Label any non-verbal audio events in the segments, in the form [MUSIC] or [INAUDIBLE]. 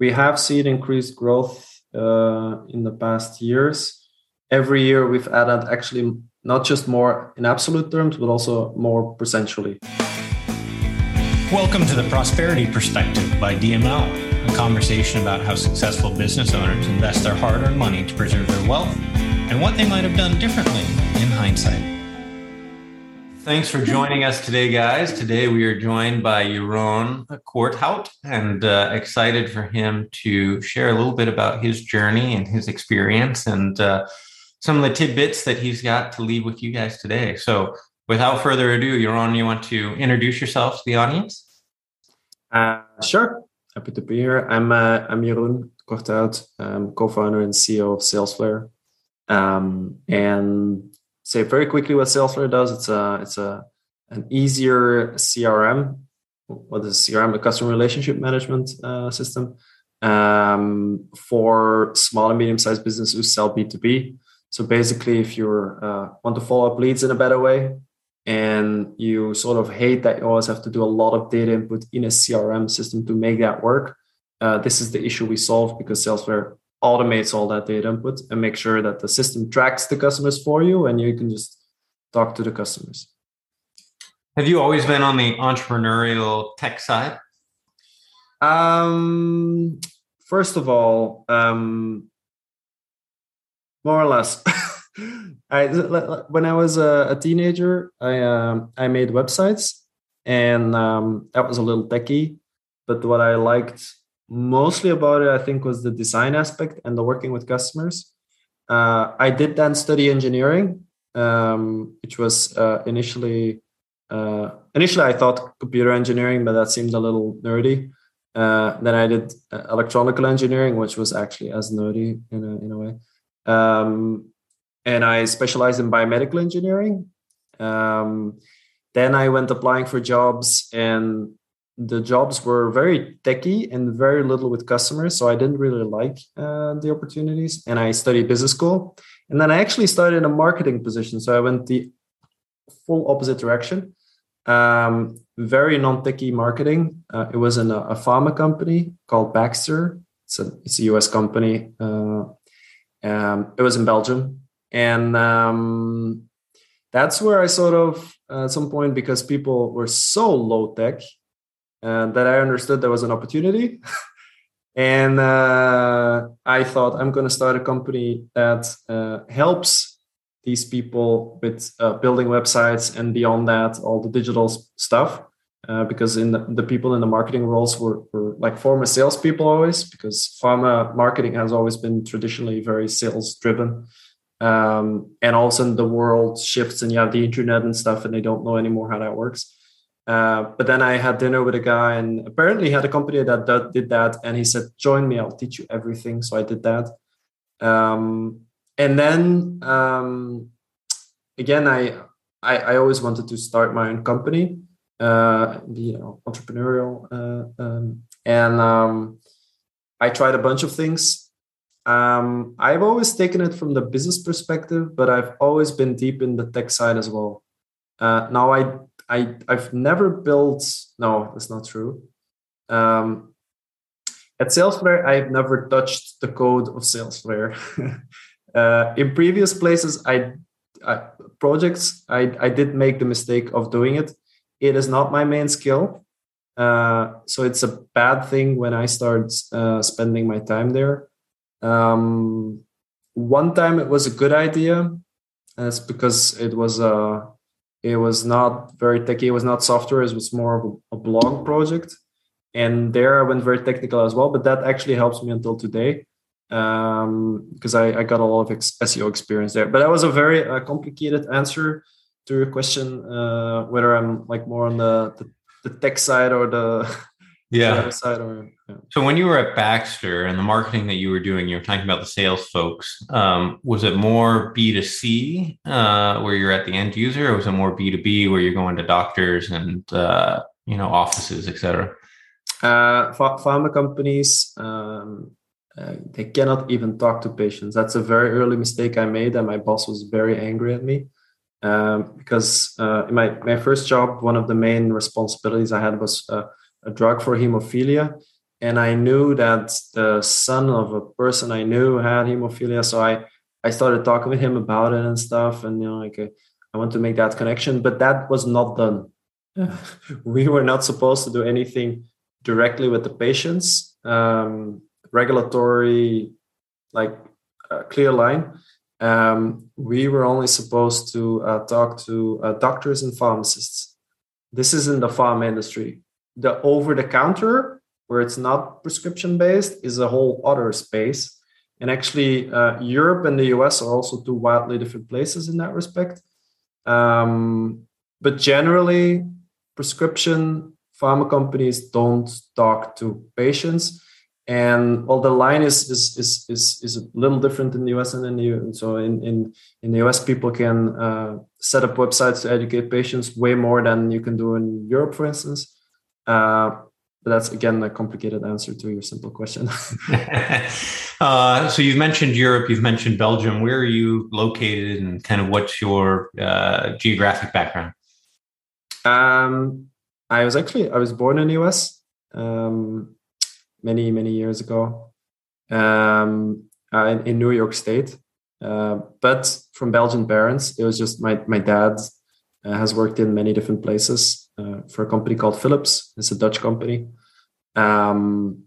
we have seen increased growth uh, in the past years. Every year we've added actually not just more in absolute terms, but also more percentually. Welcome to the Prosperity Perspective by DML, a conversation about how successful business owners invest their hard earned money to preserve their wealth and what they might have done differently in hindsight. Thanks for joining us today, guys. Today we are joined by Jeroen Corthout and uh, excited for him to share a little bit about his journey and his experience and uh, some of the tidbits that he's got to leave with you guys today. So, without further ado, Jeroen, you want to introduce yourself to the audience? Uh, sure. Happy to be here. I'm uh, I'm Jeroen Corthout, I'm co-founder and CEO of SalesFlare. Um, and say very quickly what SalesFlare does. It's a it's a an easier CRM. What is CRM? A customer relationship management uh, system um, for small and medium sized businesses who sell B two B. So basically, if you uh, want to follow up leads in a better way, and you sort of hate that you always have to do a lot of data input in a CRM system to make that work, uh, this is the issue we solve because SalesFlare automates all that data input and make sure that the system tracks the customers for you and you can just talk to the customers. Have you always been on the entrepreneurial tech side? Um, first of all, um, more or less. [LAUGHS] I when I was a, a teenager, I um, I made websites, and um, that was a little techy. But what I liked mostly about it, I think, was the design aspect and the working with customers. Uh, I did then study engineering, um, which was uh, initially uh, initially I thought computer engineering, but that seemed a little nerdy. Uh, then I did uh, electronical engineering, which was actually as nerdy in a in a way. Um, and I specialized in biomedical engineering. Um, then I went applying for jobs and the jobs were very techy and very little with customers so i didn't really like uh, the opportunities and i studied business school. And then i actually started in a marketing position so i went the full opposite direction. Um, very non-techy marketing. Uh, it was in a, a, pharma company called baxter. It's a, it's a us company uh, um, it was in belgium. And um, that's where i sort of at some point because people were so low tech and that I understood there was an opportunity. [LAUGHS] and uh, I thought I'm going to start a company that uh, helps these people with uh, building websites and beyond that, all the digital stuff. Uh, because in the, the, people in the marketing roles were, were like former salespeople always, because pharma marketing has always been traditionally very sales driven. Um, and all of a sudden the world shifts and you have the internet and stuff, and they don't know anymore how that works. Uh, but then I had dinner with a guy, and apparently he had a company that, did that. And he said, "Join me, I'll teach you everything." So I did that. Um, and then um, again, I, I, I always wanted to start my own company, uh, you know, entrepreneurial, uh, um, and um, I tried a bunch of things. Um, I've always taken it from the business perspective, but I've always been deep in the tech side as well. Uh, now I I I've never built. No, that's not true. Um, at SalesFlare, I've never touched the code of SalesFlare. [LAUGHS] uh, in previous places, I, I projects I I did make the mistake of doing it. It is not my main skill, uh, so it's a bad thing when I start uh, spending my time there. Um, one time it was a good idea. That's because it was a it was not very techy. It was not software. It was more of a, blog project. And there I went very technical as well. But that actually helps me until today because um, I, I, got a lot of ex- SEO experience there. But that was a very uh, complicated answer to your question uh, whether I'm like more on the, the, the tech side or the [LAUGHS] yeah. or yeah. so when you were at baxter and the marketing that you were doing you were talking about the sales folks um, was it more b2c uh, where you're at the end user or was it more b2b where you're going to doctors and uh, you know offices etc uh, pharma companies um, uh, they cannot even talk to patients that's a very early mistake i made and my boss was very angry at me um, because uh, in my, my first job one of the main responsibilities i had was uh, a drug for hemophilia. and I knew that the son of a person I knew had hemophilia, so I I started talking with him about it and stuff, and you know, like uh, I want to make that connection, but that was not done. [LAUGHS] we were not supposed to do anything directly with the patients. Um, regulatory, like uh, clear line. Um, we were only supposed to uh, talk to uh, doctors and pharmacists. This is in the pharma industry. The over the counter, where it's not prescription based, is a whole other space. And actually, uh, Europe and the US are also two wildly different places in that respect. Um, but generally, prescription pharma companies don't talk to patients and well the line is is is is, is a little different in the us and in the EU. so in in in the us people can uh, set up websites to educate patients way more than you can do in europe for instance uh, but that's again a complicated answer to your simple question. [LAUGHS] [LAUGHS] Uh, so you've mentioned europe you've mentioned belgium. Where are you located and kind of what's your uh, geographic background? Um, i was actually i was born in the us um, many many years ago um, uh, in, New York State. Uh, but from Belgian parents, it was just my my dad uh, has worked in many different places uh, for a company called Philips. It's a Dutch company. Um,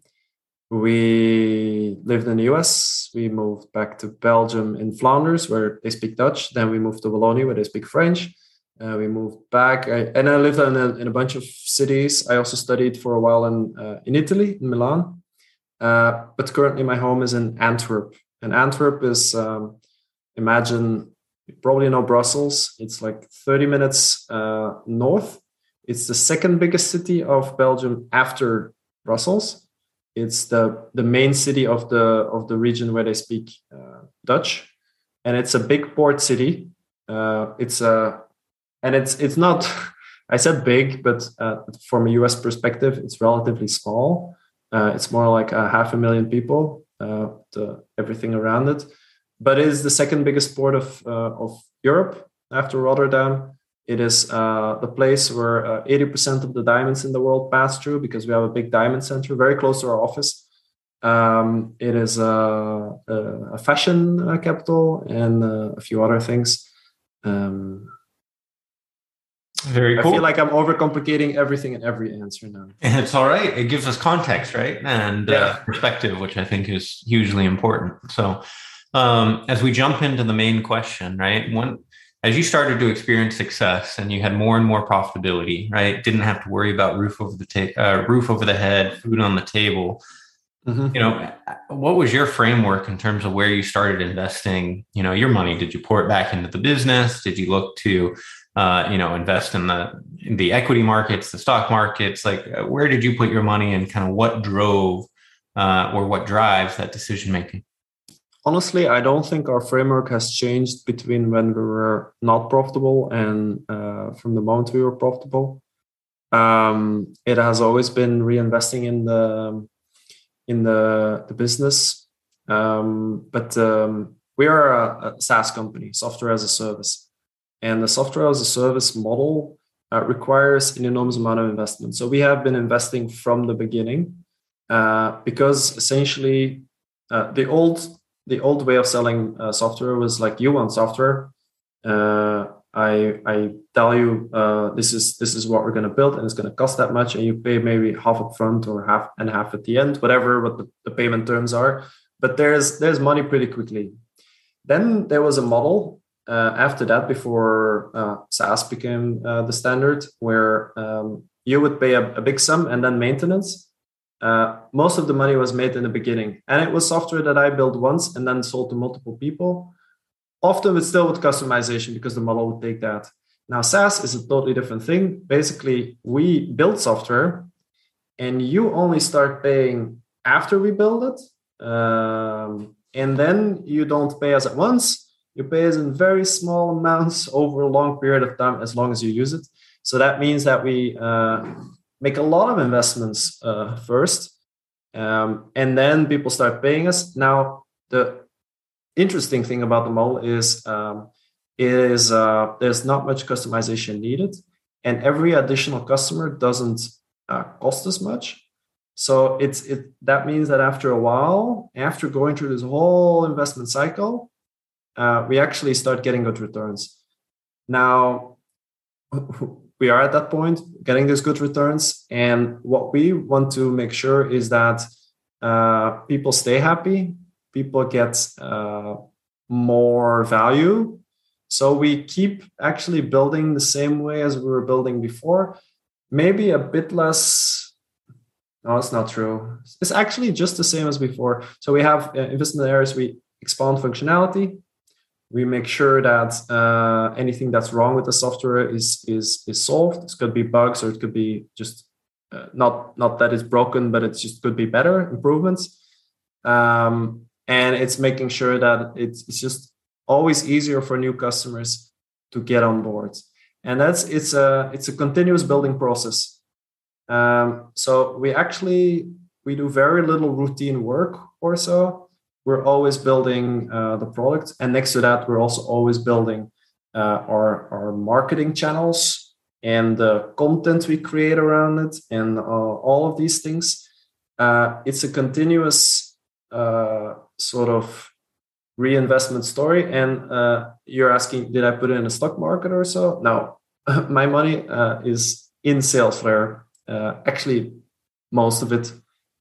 we lived in the US. We moved back to Belgium in Flanders, where they speak Dutch. Then we moved to Wallonia, where they speak French. Uh, we moved back, I, and I lived in a, in a, bunch of cities. I also studied for a while in uh, in Italy, in Milan. Uh, but currently, my home is in Antwerp, and Antwerp is um, imagine you probably know Brussels. It's like 30 minutes uh, north. It's the second biggest city of Belgium after Brussels. It's the the main city of the of the region where they speak uh, Dutch, and it's a big port city. Uh, it's a and it's it's not [LAUGHS] i said big but uh, from a us perspective it's relatively small uh, it's more like a half a million people uh, the, everything around it but it is the second biggest port of uh, of europe after rotterdam it is uh, the place where 80% uh, of the diamonds in the world pass through because we have a big diamond center very close to our office um, it is a, a fashion capital and a few other things um, very cool. I feel like I'm overcomplicating everything in every answer now. [LAUGHS] It's all right. It gives us context, right? And uh, yeah. uh, perspective, which I think is hugely important. So, um, as we jump into the main question, right? When as you started to experience success and you had more and more profitability, right? Didn't have to worry about roof over the ta- uh, roof over the head, food on the table. Mm-hmm. You know, what was your framework in terms of where you started investing? You know, your money. Did you pour it back into the business? Did you look to uh, you know, invest in the in the equity markets, the stock markets? Like, uh, where did you put your money, and kind of what drove uh, or what drives that decision making? Honestly, I don't think our framework has changed between when we were not profitable and uh, from the moment we were profitable. Um, it has always been reinvesting in the in the the business, um, but um, we are a, a SaaS company, software as a service. And the software as a service model uh, requires an enormous amount of investment. So we have been investing from the beginning uh, because essentially uh, the old the old way of selling uh, software was like you want software. Uh, I I tell you uh, this is this is what we're going to build and it's going to cost that much and you pay maybe half up front or half and half at the end, whatever what the, the payment terms are. But there's there's money pretty quickly. Then there was a model uh, after that, before uh, SaaS became uh, the standard, where um, you would pay a, a, big sum and then maintenance. Uh, most of the money was made in the beginning, and it was software that I built once and then sold to multiple people. Often, it's still with customization because the model would take that. Now, SaaS is a totally different thing. Basically, we build software, and you only start paying after we build it, um, and then you don't pay us at once you pay us in very small amounts [LAUGHS] over a long period of time as long as you use it. So that means that we uh, make a lot of investments uh, first, um, and then people start paying us. Now, the interesting thing about the model is um, is uh, there's not much customization needed, and every additional customer doesn't uh, cost as much. So it's it that means that after a while, after going through this whole investment cycle, uh, we actually start getting good returns. Now [LAUGHS] we are at that point getting these good returns, and what we want to make sure is that uh, people stay happy, people get uh, more value. So we keep actually building the same way as we were building before, maybe a bit less no, it's not true. It's actually just the same as before. So we have uh, investment areas, we expand functionality. We make sure that uh, anything that's wrong with the software is is is solved. It could be bugs or it could be just uh, not not that it's broken, but it just could be better improvements. Um, and it's making sure that it's, it's just always easier for new customers to get on board. And that's it's a it's a continuous building process um, so we actually we do very little routine work or so. We're always building uh, the product, and next to that, we're also always building uh, our our marketing channels and the content we create around it, and uh, all of these things. Uh, it's a continuous uh, sort of reinvestment story. And uh, you're asking, did I put it in a stock market or so? No, [LAUGHS] my money is in SalesFlare actually, most of it,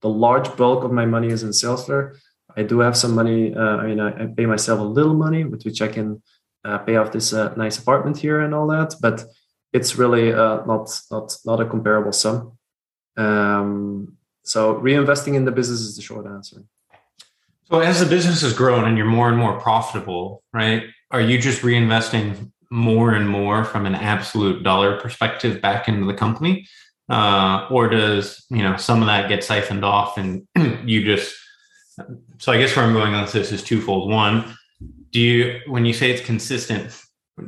the large bulk of my money is in SalesFlare. I do have some money. Uh, I mean, I, I, pay myself a little money with which I can uh, pay off this uh, nice apartment here and all that. But it's really uh, not not not a comparable sum. Um, so reinvesting in the business is the short answer. So as the business has grown and you're more and more profitable, right? Are you just reinvesting more and more from an absolute dollar perspective back into the company? uh, or does you know some of that get siphoned off and [CLEARS THROAT] you just so i guess where i'm going on this is twofold. One do you when you say it's consistent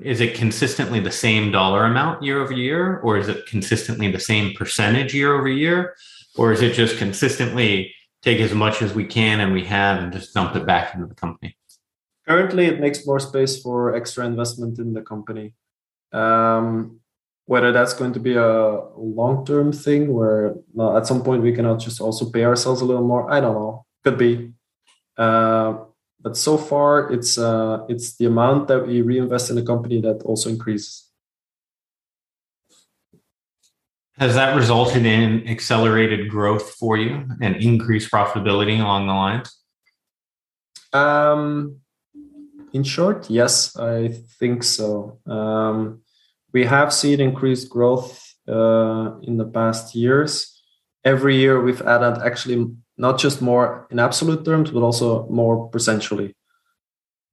is it consistently the same dollar amount year over year or is it consistently the same percentage year over year? Or is it just consistently take as much as we can and we have and just dump it back into the company? Currently it makes more space for extra investment in the company. Um, whether that's going to be a long-term thing where at some point we cannot just also pay ourselves a little more i don't know could be. Uh, but so far it's uh, it's the amount that we reinvest in the company that also increases. Has that resulted in accelerated growth for you and increased profitability along the lines? Um, in short yes i think so. Um, we have seen increased growth uh, in the past years. Every year we've added actually not just more in absolute terms, but also more percentually.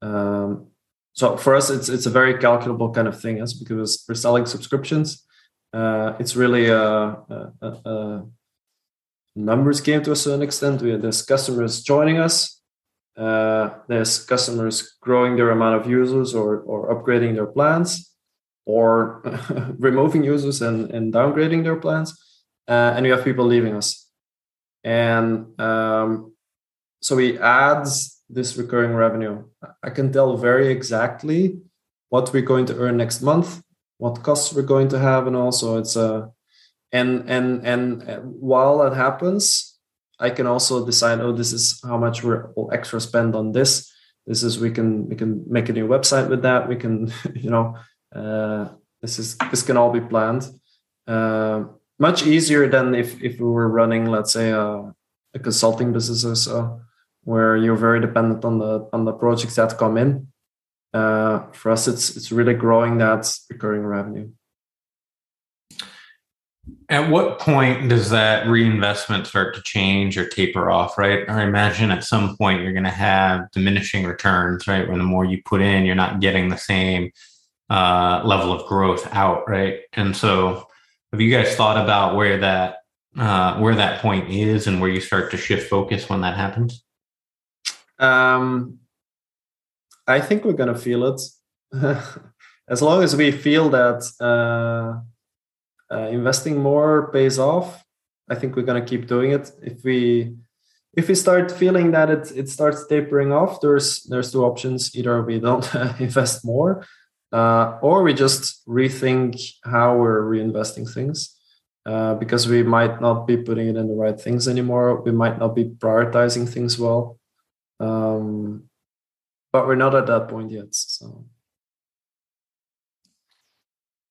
Um, so for us, it's it's a very calculable kind of thing, yes, because we're selling subscriptions. Uh, it's really a, a, a, numbers game to a certain extent. We, there's customers joining us. Uh, there's customers growing their amount of users or or upgrading their plans or [LAUGHS] removing users and, and downgrading their plans. Uh, and we have people leaving us. And um, so he adds this recurring revenue. I can tell very exactly what we're going to earn next month, what costs we're going to have, and also it's a and and and while that happens, I can also decide, oh, this is how much we're extra spend on this. This is we can we can make a new website with that. We can, [LAUGHS] you know, uh, this is this can all be planned. Uh, much easier than if if we were running, let's say, a, a consulting business or so, where you're very dependent on the on the projects that come in. Uh, for us, it's it's really growing that recurring revenue. At what point does that reinvestment start to change or taper off, right? I imagine at some point you're going to have diminishing returns, right? When the more you put in, you're not getting the same uh, level of growth out, right? And so, have you guys thought about where that uh, where that point is and where you start to shift focus when that happens? Um, I think we're gonna feel it. [LAUGHS] as long as we feel that uh, uh, investing more pays off, I think we're gonna keep doing it. If we if we start feeling that it it starts tapering off, there's there's two options. Either we don't [LAUGHS] invest more, uh, or we just rethink how we're reinvesting things. uh, because we might not be putting it in the right things anymore. We might not be prioritizing things well. Um, but we're not at that point yet. So,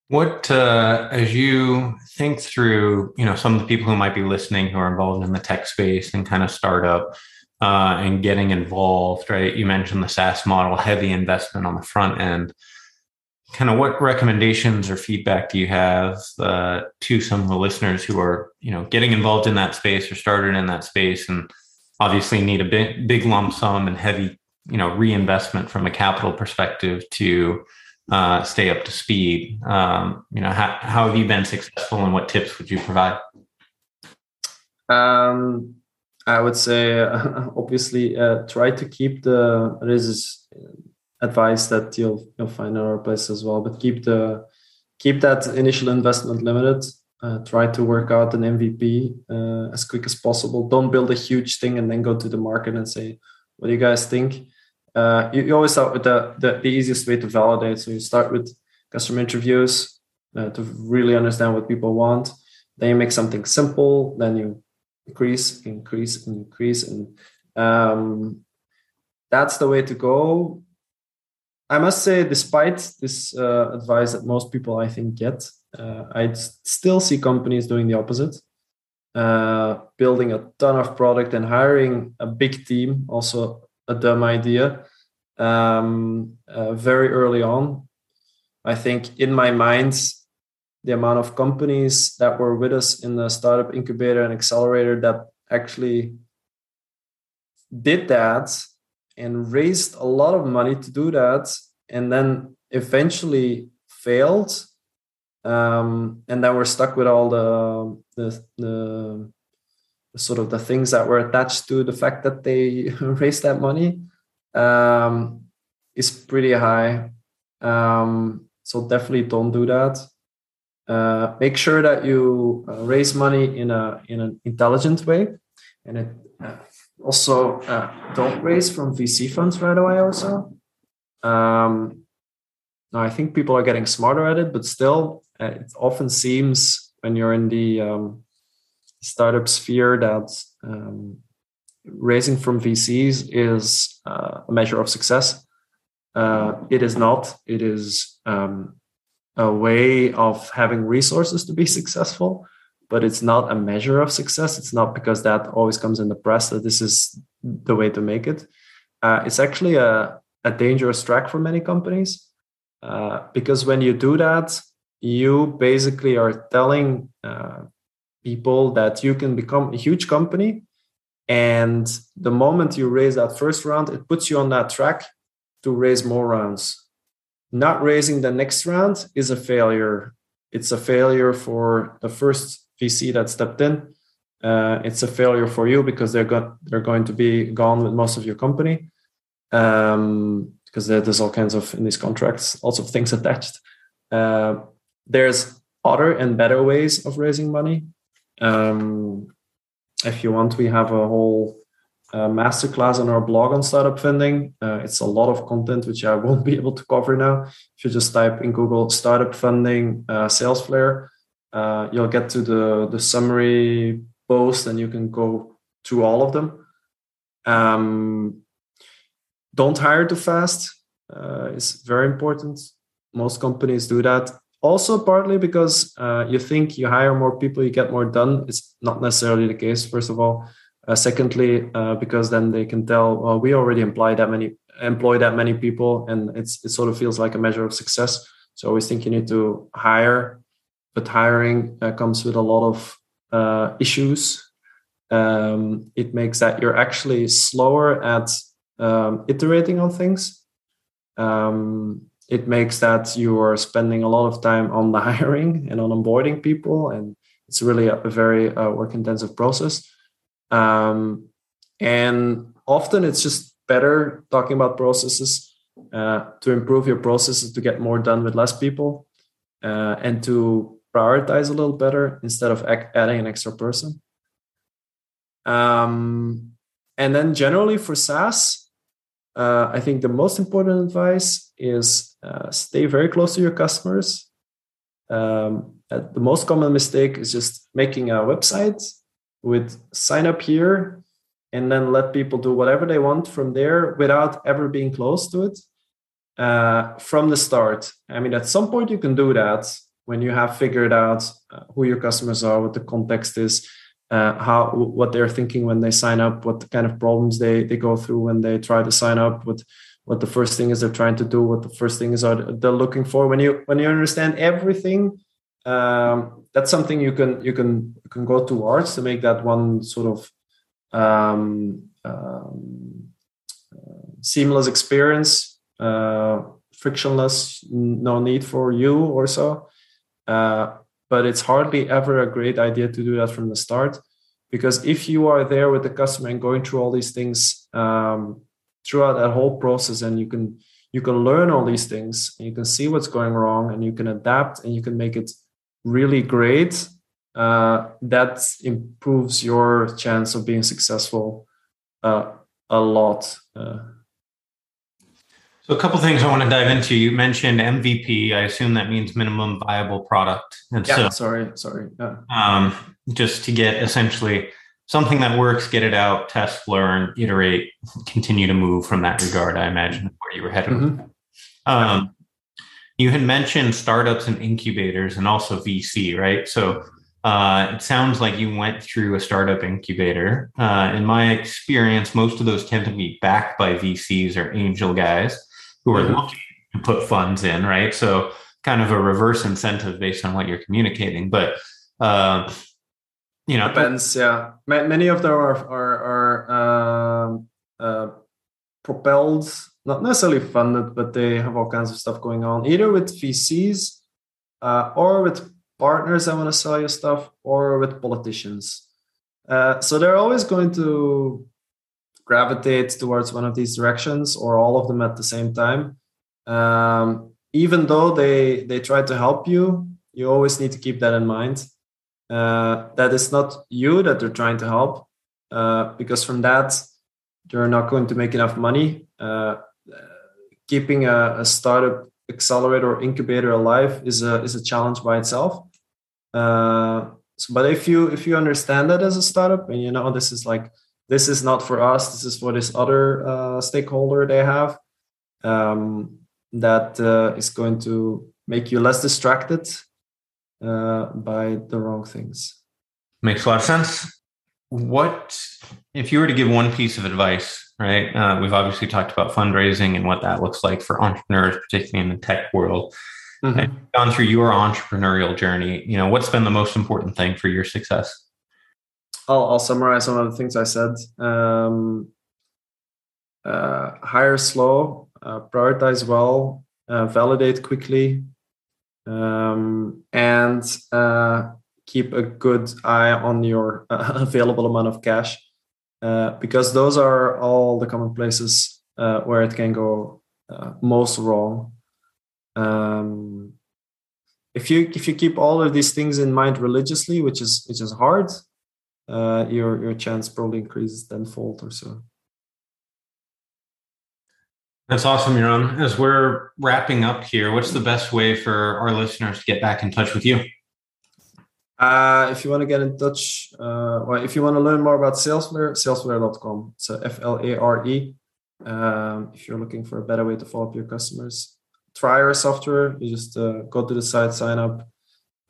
what uh, as you think through, you know, some of the people who might be listening who are involved in the tech space and kind of startup uh, and getting involved, right? You mentioned the SaaS model, heavy investment on the front end kind of what recommendations or feedback do you have uh, to some of the listeners who are you know getting involved in that space or started in that space and obviously need a big big lump sum and heavy you know reinvestment from a capital perspective to uh, stay up to speed? Um, you know how, how have you been successful and what tips would you provide? Um, i would say [LAUGHS] uh, obviously try to keep the this is advice that you'll you'll find in our place as well. But keep the keep that initial investment limited. Uh, try to work out an MVP uh, as quick as possible. Don't build a huge thing and then go to the market and say, "What do you guys think?" Uh, you, you, always start with the, the, the easiest way to validate. So you start with customer interviews uh, to really understand what people want. Then you make something simple. Then you increase, increase, increase, and um, that's the way to go I must say, despite this uh, advice that most people I think get, uh, I still see companies doing the opposite, uh, building a ton of product and hiring a big team. Also, a dumb idea. Um, uh, very early on, I think in my mind, the amount of companies that were with us in the startup incubator and accelerator that actually did that and raised a lot of money to do that and then eventually failed um, and then we're stuck with all the, the, the sort of the things that were attached to the fact that they [LAUGHS] raised that money um, is pretty high. Um, so definitely don't do that. Uh, make sure that you uh, raise money in a in an intelligent way and it uh, also uh, don't raise from VC funds right away. Also, um, I think people are getting smarter at it, but still, uh, it often seems when you're in the um, startup sphere that um, raising from VCs is uh, a measure of success. Uh, it is not. It is um, a way of having resources to be [LAUGHS] successful but it's not a measure of success. It's not because that always comes in the press that this is the way to make it. Uh, it's actually a, a dangerous track for many companies uh, because when you do that, you basically are telling uh, people that you can become a huge company. And the moment you raise that first round, it puts you on that track to raise more rounds. Not raising the next round is a failure. It's a failure for the first VC that stepped in, uh, it's a failure for you because they're got they're going to be gone with most of your company um, because there's all kinds of in these contracts, lots of things [LAUGHS] attached. Uh, there's other and better ways of raising money. Um, if you want, we have a whole uh, masterclass on our blog on startup funding. Uh, it's a lot of content which I [LAUGHS] won't be able to cover now. If you just type in Google startup funding uh, SalesFlare, uh, you'll get to the the summary post and you can go through all of them. Um, don't hire too fast uh, it's very important. Most companies do that. Also partly because uh, you think you hire more people you get more done. It's not necessarily the case first of all. Uh, secondly uh, because then they can tell well we already employ that many employ that many people and it's it sort of feels like a measure of success. So I always think you need to hire but hiring uh, comes with a lot of uh, issues. Um, it makes that you're actually slower at um, iterating on things. Um, it makes that you are spending a lot of time on the [LAUGHS] hiring and on onboarding people, and it's really a, a very uh, work intensive process. Um, and often it's just better talking about processes uh, to improve your processes to get more done with less people uh, and to prioritize a little better instead of adding an extra person. Um, and then generally for SaaS, uh, I think the most important advice is uh, stay very close to your customers. Um, uh, the most common mistake is just making a website with sign up here and then let people do whatever they want from there without ever being close to it uh, from the start. I mean, at some point you can do that when you have figured out uh, who your customers are, what the context is, uh, how what they're thinking when they sign up, what kind of problems they they go through when they try to sign up, what what the first thing is they're trying to do, what the first thing is are they're looking for. When you when you understand everything, um, that's something you can you can you can go towards to make that one sort of um, um, uh, seamless experience, uh, frictionless, no need for you or so. Uh, but it's hardly ever a great idea to do that from the start because if you are there with the customer and going through all these things um, throughout that whole process and you can you can learn all these things and you can see what's going wrong and you can adapt and you can make it really great uh, that improves your chance of being successful uh, a lot uh, so a couple things I want to dive into. You mentioned MVP. I assume that means minimum viable product. And yeah, so, sorry, sorry. Yeah. Um, just to get essentially something that works, get it out, test, learn, iterate, continue to move from that regard. I imagine where you were headed. Mm-hmm. Um, you had mentioned startups and incubators and also VC, right? So uh, it sounds like you went through a startup incubator. Uh, in my experience, most of those tend to be backed by VCs or angel guys who are mm-hmm. looking to put funds in, right? So kind of a reverse incentive based on what you're communicating. But uh, you know, depends. Yeah, many of them are are, are um, uh, propelled, not necessarily funded, but they have all kinds of stuff going on, either with VCs uh, or with partners that want to sell you stuff, or with politicians. Uh, so they're always going to gravitate towards one of these directions or all of them at the same time. Um, even though they they try to help you you always need to keep that in mind. Uh, that it's not you that they're trying to help uh, because from that you're not going to make enough money. Uh, keeping a, a, startup accelerator or incubator alive is a is a challenge by itself. Uh, so, but if you if you understand that as a startup and you know this is like this is not for us this is for this other uh, stakeholder they have um, that uh, is going to make you less distracted uh, by the wrong things. Makes a lot of sense. What if you were to give one piece of advice right uh, we've obviously talked about fundraising and what that looks like for entrepreneurs particularly in the tech world. Mm-hmm. gone through your entrepreneurial journey you know what's been the most important thing for your success I'll, I'll summarize some of the things I said. Um, uh, hire slow, uh, prioritize well, uh, validate quickly, um, and uh, keep a good eye on your [LAUGHS] available amount of cash, uh, because those are all the common places uh, where it can go most wrong. Um, if you if you keep all of these things in mind religiously, which is which is hard, uh, your your chance probably increases tenfold or so. That's awesome, Jeroen. As we're wrapping up here, what's the best way for our listeners to get back in touch with you? Uh, if you want to get in touch, uh, well, if you want to learn more about Salesflare, salesflare.com. So F L A R E. Um, if you're looking for a better way to follow up your customers, try our software. You just uh, go to the site, sign up,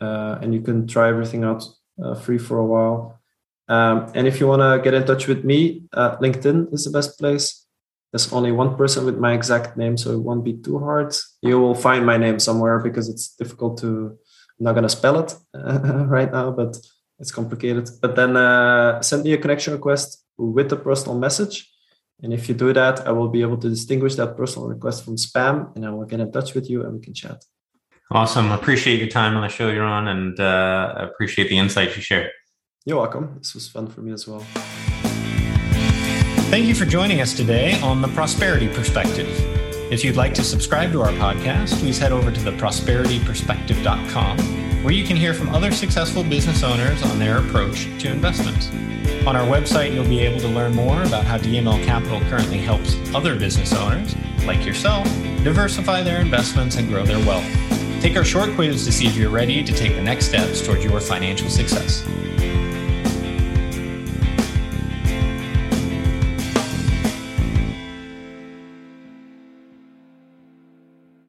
uh, and you can try everything out uh, free for a while. Um, and if you want to get in touch with me, uh, LinkedIn is the best place. There's only one person with my exact name, so it won't be too hard. You will find my name somewhere because it's difficult to. I'm not going to spell it uh, [LAUGHS] right now, but it's complicated. But then uh, send me a connection request with a personal message. And if you do that, I will be able to distinguish that personal request from spam and I will get in touch with you and we can chat. Awesome. Appreciate your time on the show Jeroen and uh, appreciate the insights you shared. You're welcome. This was fun for me as well. Thank you for joining us today on The Prosperity Perspective. If you'd like to subscribe to our podcast, please head over to theprosperityperspective.com, where you can hear from other successful business owners on their approach to investments. On our website, you'll be able to learn more about how DML Capital currently helps other business owners, like yourself, diversify their investments and grow their wealth. Take our short quiz to see if you're ready to take the next steps towards your financial success.